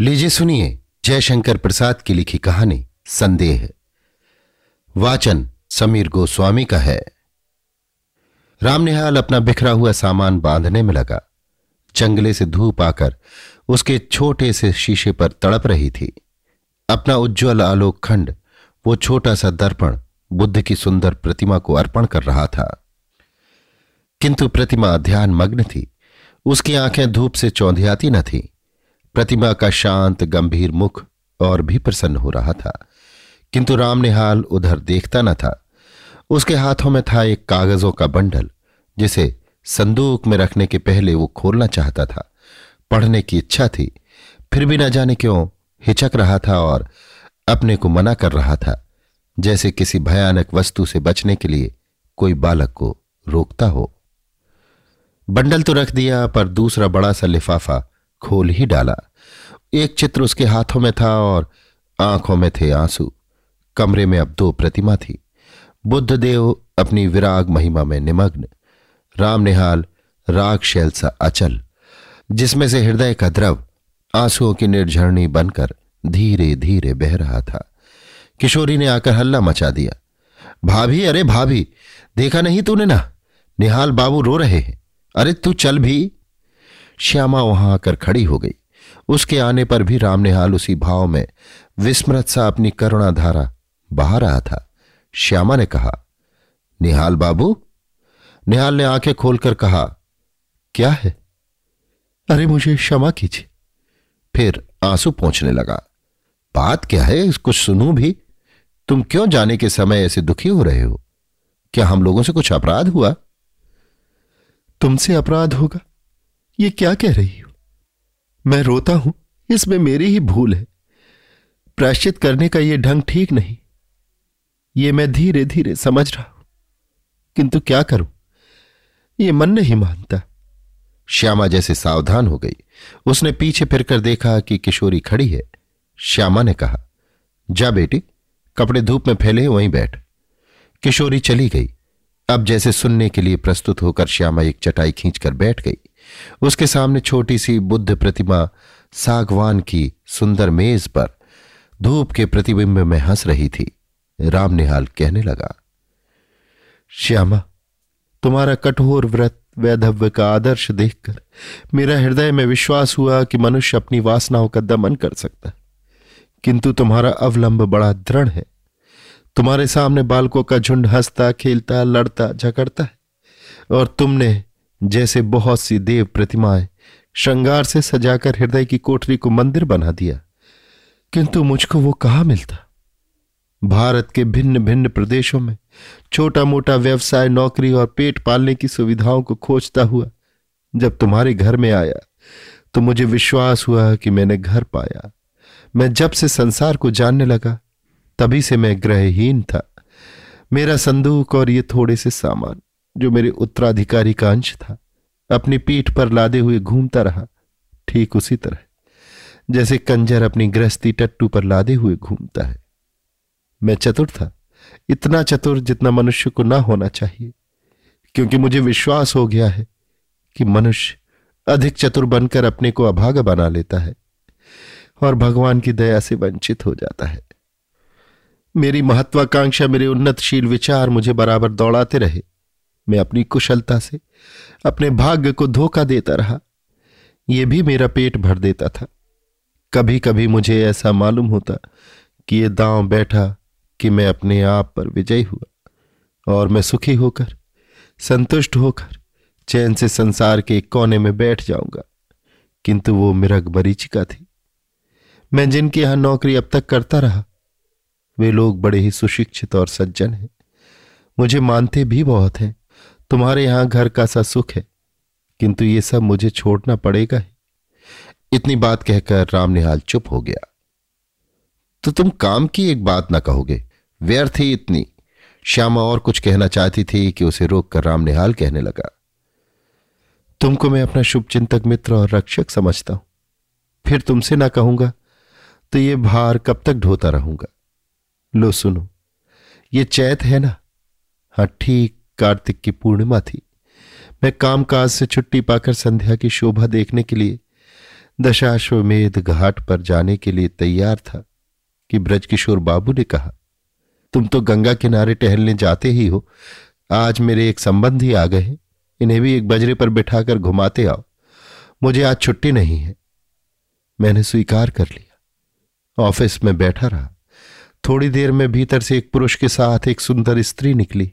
लीजिए सुनिए जयशंकर प्रसाद की लिखी कहानी संदेह। वाचन समीर गोस्वामी का है। रामनिहाल अपना बिखरा हुआ सामान बांधने में लगा। जंगले से धूप आकर उसके छोटे से शीशे पर तड़प रही थी। अपना उज्जवल आलोक खंड, वो छोटा सा दर्पण, बुद्ध की सुंदर प्रतिमा को अर्पण कर रहा था। किंतु प्रतिमा ध्यान मग्न थी। उसकी आँखें धूप से चौंधियाती न थी। प्रतिमा का शांत, गंभीर मुख और भी प्रसन्न हो रहा था। किंतु राम निहाल उधर देखता न था। उसके हाथों में था एक कागजों का बंडल, जिसे संदूक में रखने के पहले वो खोलना चाहता था। पढ़ने की इच्छा थी, फिर भी न जाने क्यों हिचक रहा था और अपने को मना कर रहा था, जैसे किसी भयानक वस्तु से बचने के लिए कोई बालक को रोकता हो। बंडल तो रख दिया, पर दूसरा बड़ा सा लिफाफा खोल ही डाला। एक चित्र उसके हाथों में था और आँखों में थे आँसू। कमरे में अब दो प्रतिमा थी। बुद्ध देव अपनी विराग महिमा में निमग्न। राम निहाल, राग शैल सा अचल, जिसमें से हृदय का द्रव आंसुओं की निर्झरणी बनकर धीरे धीरे बह रहा था। किशोरी ने आकर हल्ला मचा दिया। भाभी, अरे भाभी, देखा नहीं तूने ना? निहाल बाबू रो रहे हैं। अरे तू चल भी। श्यामा वहाँ आकर खड़ी हो गई। उसके आने पर भी राम निहाल उसी भाव में विस्मृत सा अपनी करुणा धारा बहा रहा था। श्यामा ने कहा, निहाल बाबू? निहाल ने आँखें खोलकर कहा, क्या है? अरे मुझे क्षमा कीजिए। फिर आँसू पहुँचने लगा, बात क्या है? कुछ सुनू भी? तुम क्यों जाने के समय ऐसे दुखी हो रहे हो? क्या हम लोगों से कुछ अपराध हुआ? तुमसे अपराध होगा? ये क्या कह रही हो? मैं रोता हूँ, इसमें मेरी ही भूल है। प्राश्चित करने का यह ढंग ठीक नहीं। ये मैं धीरे धीरे समझ रहा हूँ। किंतु क्या करूँ? ये मन नहीं मानता। श्यामा जैसे सावधान हो गई। उसने पीछे फिरकर देखा कि किशोरी खड़ी है। श्यामा ने कहा, जा बेटी, कपड़े धूप में फैले, वहीं बैठ। किशोरी चली गई। अब जैसे सुनने के लिए प्रस्तुत होकर श्यामा एक चटाई खींचकर बैठ गई। उसके सामने छोटी सी बुद्ध प्रतिमा सागवान की सुंदर मेज पर धूप के प्रतिबिंब में हंस रही थी। राम निहाल कहने लगा, श्यामा, तुम्हारा कठोर व्रत, वैधव्य का आदर्श देखकर मेरा हृदय में विश्वास हुआ कि मनुष्य अपनी वासनाओं का दमन कर सकता है। किंतु तुम्हारा अवलंब बड़ा दृढ़ है। तुम्हारे सामने बालकों का झुंड हंसता, खेलता, लड़ता झकड़ता है और तुमने जैसे बहुत सी देव प्रतिमाएँ श्रृंगार से सजाकर हृदय की कोठरी को मंदिर बना दिया, किंतु मुझको वो कहा मिलता? भारत के भिन्न भिन्न प्रदेशों में छोटा मोटा व्यवसाय, नौकरी और पेट पालने की सुविधाओं को खोजता हुआ जब तुम्हारे घर में आया तो मुझे विश्वास हुआ कि मैंने घर पाया। मैं जब से संसार को जानने लगा, तभी से मैं ग्रहहीन था। मेरा संदूक और ये थोड़े से सामान। जो मेरे उत्तराधिकारी का अंश था, अपनी पीठ पर लादे हुए घूमता रहा, ठीक उसी तरह। जैसे कंजर अपनी गृहस्थी टट्टू पर लादे हुए घूमता है। मैं चतुर था, इतना चतुर जितना मनुष्य को ना होना चाहिए, क्योंकि मुझे विश्वास हो गया है कि मनुष्य अधिक चतुर बनकर अपने को अभागा बना लेता है और भगवान की दया से वंचित हो जाता है। मेरी महत्वाकांक्षा, मेरे उन्नतशील विचार मुझे बराबर दौड़ाते रहे। मैं अपनी कुशलता से, अपने भाग्य को धोखा देता रहा। यह भी मेरा पेट भर देता था। कभी कभी मुझे ऐसा मालूम होता कि यह दांव बैठा कि मैं अपने आप पर विजयी हुआ और मैं सुखी होकर, संतुष्ट होकर चैन से संसार के कोने में बैठ जाऊँगा। किंतु वो मिरग मरीचिका थी। मैं जिनके यहाँ नौकरी अब तक करता रहा, वे लोग बड़े ही सुशिक्षित और सज्जन हैं। मुझे मानते भी बहुत हैं तुम्हारे यहाँ घर का सा सुख है, किंतु ये सब मुझे छोड़ना पड़ेगा ही। इतनी बात कहकर राम निहाल चुप हो गया। तो तुम काम की एक बात ना कहोगे, व्यर्थ ही इतनी। श्यामा और कुछ कहना चाहती थी कि उसे रोककर राम निहाल कहने लगा। तुमको मैं अपना शुभचिंतक मित्र और रक्षक समझता हूँ। फिर तुमसे ना कहूँगा तो ये भार कब तक ढोता रहूँगा। लो सुनो, ये चैत है ना? हाँ ठीक कार्तिक की पूर्णिमा थी। मैं कामकाज से छुट्टी पाकर संध्या की शोभा देखने के लिए, दशाश्वमेध घाट पर जाने के लिए तैयार था कि ब्रजकिशोर बाबू ने कहा, तुम तो गंगा किनारे टहलने जाते ही हो। आज मेरे एक संबंधी आ गए इन्हें भी एक बजरे पर बिठाकर घुमाते आओ। मुझे आज छुट्टी नहीं है। मैंने स्वीकार कर लिया। ऑफ़िस में बैठा रहा। थोड़ी देर में भीतर से एक पुरुष के साथ एक सुंदर स्त्री निकली।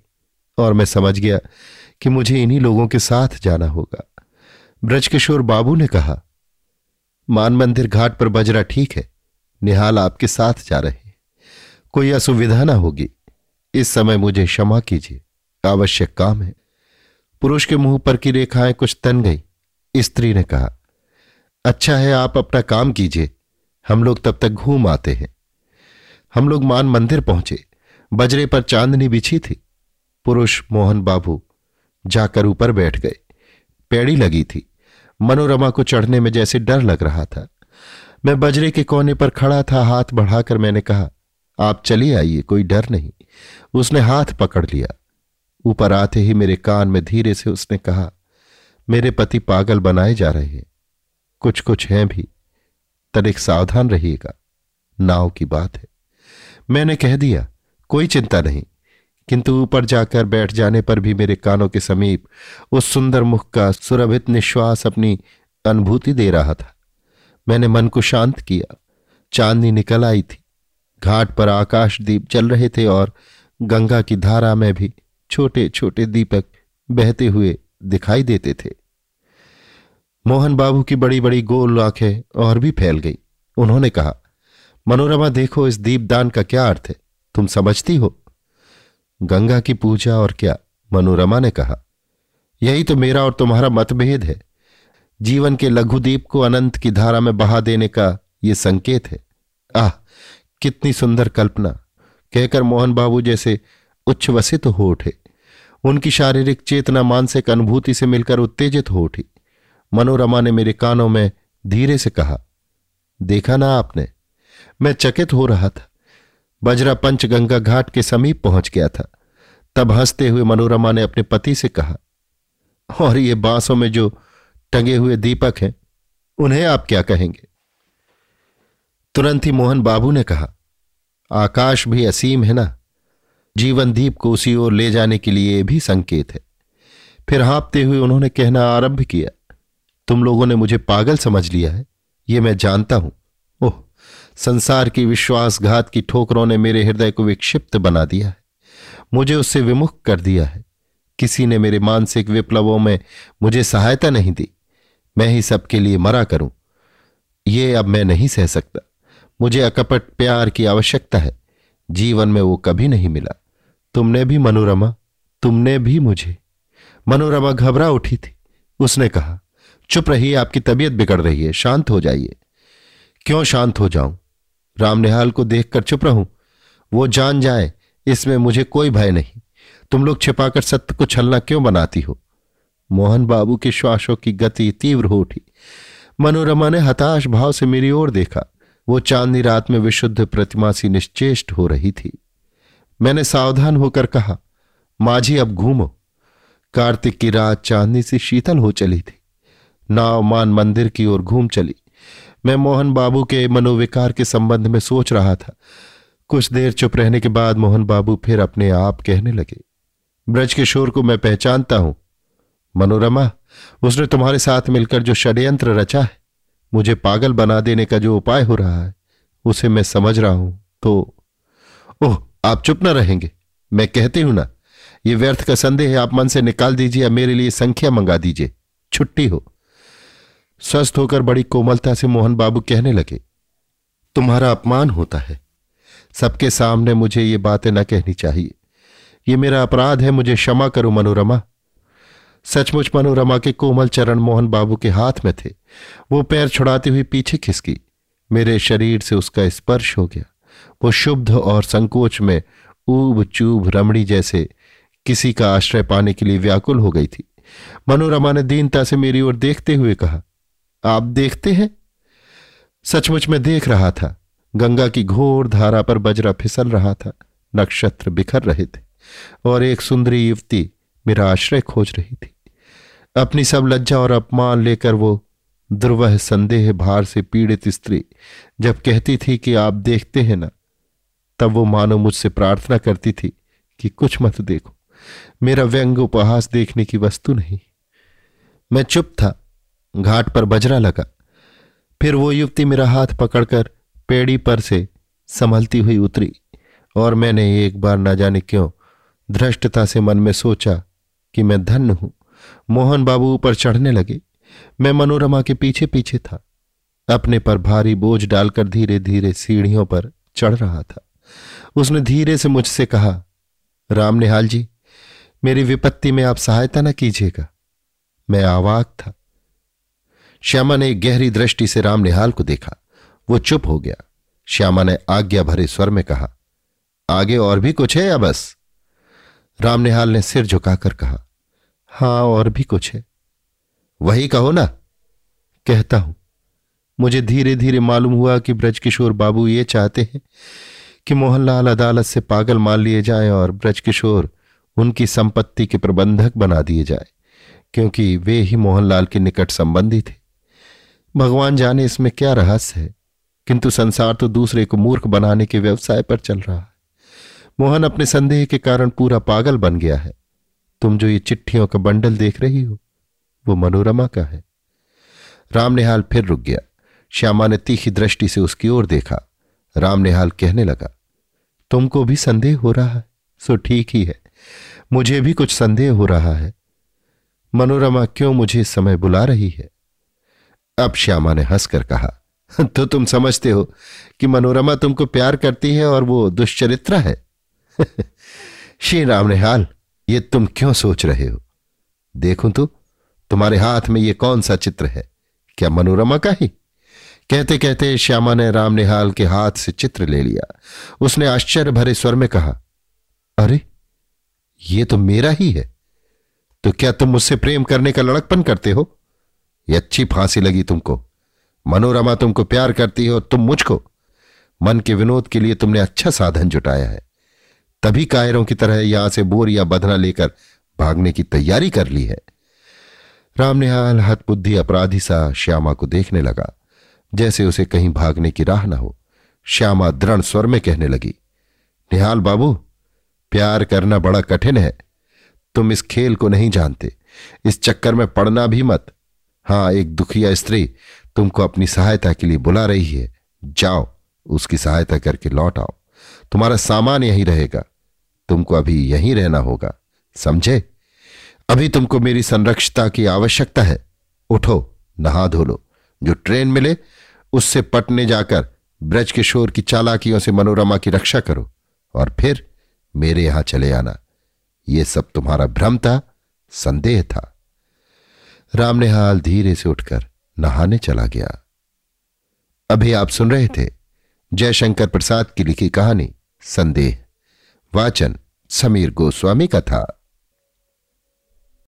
और मैं समझ गया कि मुझे इन्हीं लोगों के साथ जाना होगा। ब्रजकिशोर बाबू ने कहा, मान मंदिर घाट पर बजरा ठीक है, निहाल आपके साथ जा रहे कोई असुविधा ना होगी। इस समय मुझे क्षमा कीजिए, आवश्यक काम है। पुरुष के मुँह पर की रेखाएँ कुछ तन गई। स्त्री ने कहा अच्छा है, आप अपना काम कीजिए। हम लोग तब तक घूम आते हैं। हम लोग मान मंदिर पहुँचे। बजरे पर चांदनी बिछी थी। पुरुष मोहन बाबू जाकर ऊपर बैठ गए। पेड़ी लगी थी। मनोरमा को चढ़ने में जैसे डर लग रहा था। मैं बजरे के कोने पर खड़ा था, हाथ बढ़ाकर मैंने कहा, आप चलिए आइए, कोई डर नहीं। उसने हाथ पकड़ लिया। ऊपर आते ही मेरे कान में धीरे से उसने कहा, मेरे पति पागल बनाए जा रहे हैं। कुछ कुछ हैं भी। तनिक सावधान रहिएगा। नाव की बात है। मैंने कह दिया, कोई चिंता नहीं। किंतु ऊपर जाकर बैठ जाने पर भी मेरे कानों के समीप उस सुंदर मुख का सुरभित निश्वास अपनी अनुभूति दे रहा था। मैंने मन को शांत किया। चांदनी निकल आई थी। घाट पर आकाश दीप चल रहे थे और गंगा की धारा में भी छोटे छोटे दीपक बहते हुए दिखाई देते थे। मोहन बाबू की बड़ी बड़ी गोल आँखें और भी फैल गई। उन्होंने कहा, मनोरमा, देखो इस दीपदान का क्या अर्थ है। तुम समझती हो? गंगा की पूजा और क्या? मनोरमा ने कहा, यही तो मेरा और तुम्हारा मतभेद है। जीवन के लघुदीप को अनंत की धारा में बहा देने का ये संकेत है। आह, कितनी सुंदर कल्पना। कहकर मोहन बाबू जैसे उच्छ्वसित तो हो उठे। उनकी शारीरिक चेतना मानसिक अनुभूति से मिलकर उत्तेजित हो उठी। मनोरमा ने मेरे कानों में धीरे से कहा, देखा ना आपने, मैं चकित हो रहा था। बजरा पंचगंगा घाट के समीप पहुँच गया था। तब हँसते हुए मनोरमा ने अपने पति से कहा, और ये बांसों में जो टंगे हुए दीपक हैं, उन्हें आप क्या कहेंगे? तुरंत ही मोहन बाबू ने कहा, आकाश भी असीम है ना? जीवन दीप को उसी ओर ले जाने के लिए भी संकेत है। फिर हाँपते हुए उन्होंने कहना आरंभ किया, तुम लोगों ने मुझे पागल समझ लिया है, ये मैं जानता हूँ। संसार की विश्वासघात की ठोकरों ने मेरे हृदय को विक्षिप्त बना दिया है। मुझे उससे विमुख कर दिया है। किसी ने मेरे मानसिक विप्लवों में मुझे सहायता नहीं दी। मैं ही सबके लिए मरा करूँ। ये अब मैं नहीं सह सकता। मुझे अकपट प्यार की आवश्यकता है। जीवन में वो कभी नहीं मिला। तुमने भी मनोरमा, तुमने भी मुझे। मनोरमा घबरा उठी थी। उसने कहा, चुप रहिए, आपकी तबीयत बिगड़ रही है, शांत हो जाइए। क्यों शांत हो जाऊँ? रामनिहाल को देखकर चुप रहूँ। वो जान जाए, इसमें मुझे कोई भय नहीं। तुम लोग छिपाकर सत्य को छलना क्यों बनाती हो? मोहन बाबू के श्वासों की गति तीव्र हो उठी। मनोरमा ने हताश भाव से मेरी ओर देखा। वो चांदनी रात में विशुद्ध प्रतिमा सी निश्चेष्ट हो रही थी। मैंने सावधान होकर कहा, माझी, अब घूमो। कार्तिक की रात चांदनी सी शीतल हो चली थी। नाव मान मंदिर की ओर घूम चली। मैं मोहन बाबू के मनोविकार के संबंध में सोच रहा था। कुछ देर चुप रहने के बाद मोहन बाबू फिर अपने आप कहने लगे, ब्रज किशोर को मैं पहचानता हूँ। मनोरमा, उसने तुम्हारे साथ मिलकर जो षड्यंत्र रचा है, मुझे पागल बना देने का जो उपाय हो रहा है, उसे मैं समझ रहा हूँ। तो ओह, आप चुप ना रहेंगे। मैं कहती हूँ ना, ये व्यर्थ का संदेह आप मन से निकाल दीजिए या मेरे लिए संख्या मंगा दीजिए। छुट्टी हो। स्वस्थ होकर बड़ी कोमलता से मोहन बाबू कहने लगे, तुम्हारा अपमान होता है। सबके सामने मुझे ये बातें न कहनी चाहिए। ये मेरा अपराध है, मुझे क्षमा करो मनोरमा। सचमुच मनोरमा के कोमल चरण मोहन बाबू के हाथ में थे। वो पैर छुड़ाती हुई पीछे खिसकी। मेरे शरीर से उसका स्पर्श हो गया। वो शुद्ध और संकोच में ऊब चूब रमणी जैसे किसी का आश्रय पाने के लिए व्याकुल हो गई थी। मनोरमा ने दीनता से मेरी ओर देखते हुए कहा आप देखते हैं? सचमुच में देख रहा था। गंगा की घोर धारा पर बजरा फिसल रहा था। नक्षत्र बिखर रहे थे और एक सुंदरी युवती मेरा आश्रय खोज रही थी। अपनी सब लज्जा और अपमान लेकर वो दुर्वह संदेह भार से पीड़ित स्त्री जब कहती थी कि आप देखते हैं ना, तब वो मानो मुझसे प्रार्थना करती थी कि कुछ मत देखो। मेरा व्यंग उपहास देखने की वस्तु नहीं। मैं चुप था। घाट पर बजरा लगा। फिर वो युवती मेरा हाथ पकड़कर पेड़ी पर से संभलती हुई उतरी और मैंने एक बार ना जाने क्यों धृष्टता से मन में सोचा कि मैं धन्य हूँ। मोहन बाबू ऊपर चढ़ने लगे। मैं मनोरमा के पीछे पीछे था। अपने पर भारी बोझ डालकर धीरे धीरे सीढ़ियों पर चढ़ रहा था। उसने धीरे से मुझसे कहा, राम निहाल जी, मेरी विपत्ति में आप सहायता न कीजिएगा। मैं आवाक था। श्यामा ने गहरी दृष्टि से राम निहाल को देखा। वो चुप हो गया। श्यामा ने आज्ञा भरे स्वर में कहा, आगे और भी कुछ है या बस? राम निहाल ने सिर झुकाकर कहा, हाँ, और भी कुछ है। वही कहो ना। कहता हूँ, मुझे धीरे धीरे मालूम हुआ कि ब्रजकिशोर बाबू ये चाहते हैं कि मोहनलाल अदालत से पागल मान लिए जाएँ और ब्रजकिशोर उनकी संपत्ति के प्रबंधक बना दिए जाए, क्योंकि वे ही मोहनलाल के निकट संबंधी थे। भगवान जाने इसमें क्या रहस्य है? किंतु संसार तो दूसरे को मूर्ख बनाने के व्यवसाय पर चल रहा है। मोहन अपने संदेह के कारण पूरा पागल बन गया है। तुम जो ये चिट्ठियों का बंडल देख रही हो, वो मनोरमा का है। राम निहाल फिर रुक गया। श्यामा ने तीखी दृष्टि से उसकी ओर देखा। राम निहाल कहने लगा, तुमको भी संदेह हो रहा है? सो ठीक ही है। मुझे भी कुछ संदेह हो रहा है। मनोरमा क्यों मुझे इस समय बुला रही है? अब श्यामा ने हंसकर कहा तो तुम समझते हो कि मनोरमा तुमको प्यार करती है और वो दुष्चरित्र है? श्री राम निहाल ये तुम क्यों सोच रहे हो? देखूँ तो तुम्हारे हाथ में ये कौन सा चित्र है? क्या मनोरमा का ही? कहते कहते श्यामा ने राम निहाल के हाथ से चित्र ले लिया। उसने आश्चर्य भरे स्वर में कहा, अरे, ये तो मेरा ही है। तो क्या तुम मुझसे प्रेम करने का लड़कपन करते हो? ये अच्छी फांसी लगी तुमको। मनोरमा तुमको प्यार करती है और तुम मुझको। मन के विनोद के लिए तुमने अच्छा साधन जुटाया है। तभी कायरों की तरह यहाँ से बोर या बधना लेकर भागने की तैयारी कर ली है। राम निहाल हतबुद्धि अपराधी सा श्यामा को देखने लगा। जैसे उसे कहीं भागने की राह ना हो, श्यामा दृढ़ स्वर में कहने लगी, निहाल बाबू, प्यार करना बड़ा कठिन है। तुम इस खेल को नहीं जानते। इस चक्कर में पड़ना भी मत। हाँ, एक दुखिया स्त्री तुमको अपनी सहायता के लिए बुला रही है। जाओ, उसकी सहायता करके लौट आओ। तुम्हारा सामान यहीं रहेगा। तुमको अभी यहीं रहना होगा। समझे? अभी तुमको मेरी संरक्षता की आवश्यकता है। उठो, नहा धो लो। जो ट्रेन मिले, उससे पटने जाकर ब्रज किशोर की चालाकियों से मनोरमा की रक्षा करो। और फिर मेरे यहाँ चले आना। यह सब तुम्हारा भ्रम था, संदेह था। राम निहाल धीरे से उठकर नहाने चला गया। अभी आप सुन रहे थे जयशंकर प्रसाद की लिखी कहानी संदेह, वाचन समीर गोस्वामी का था।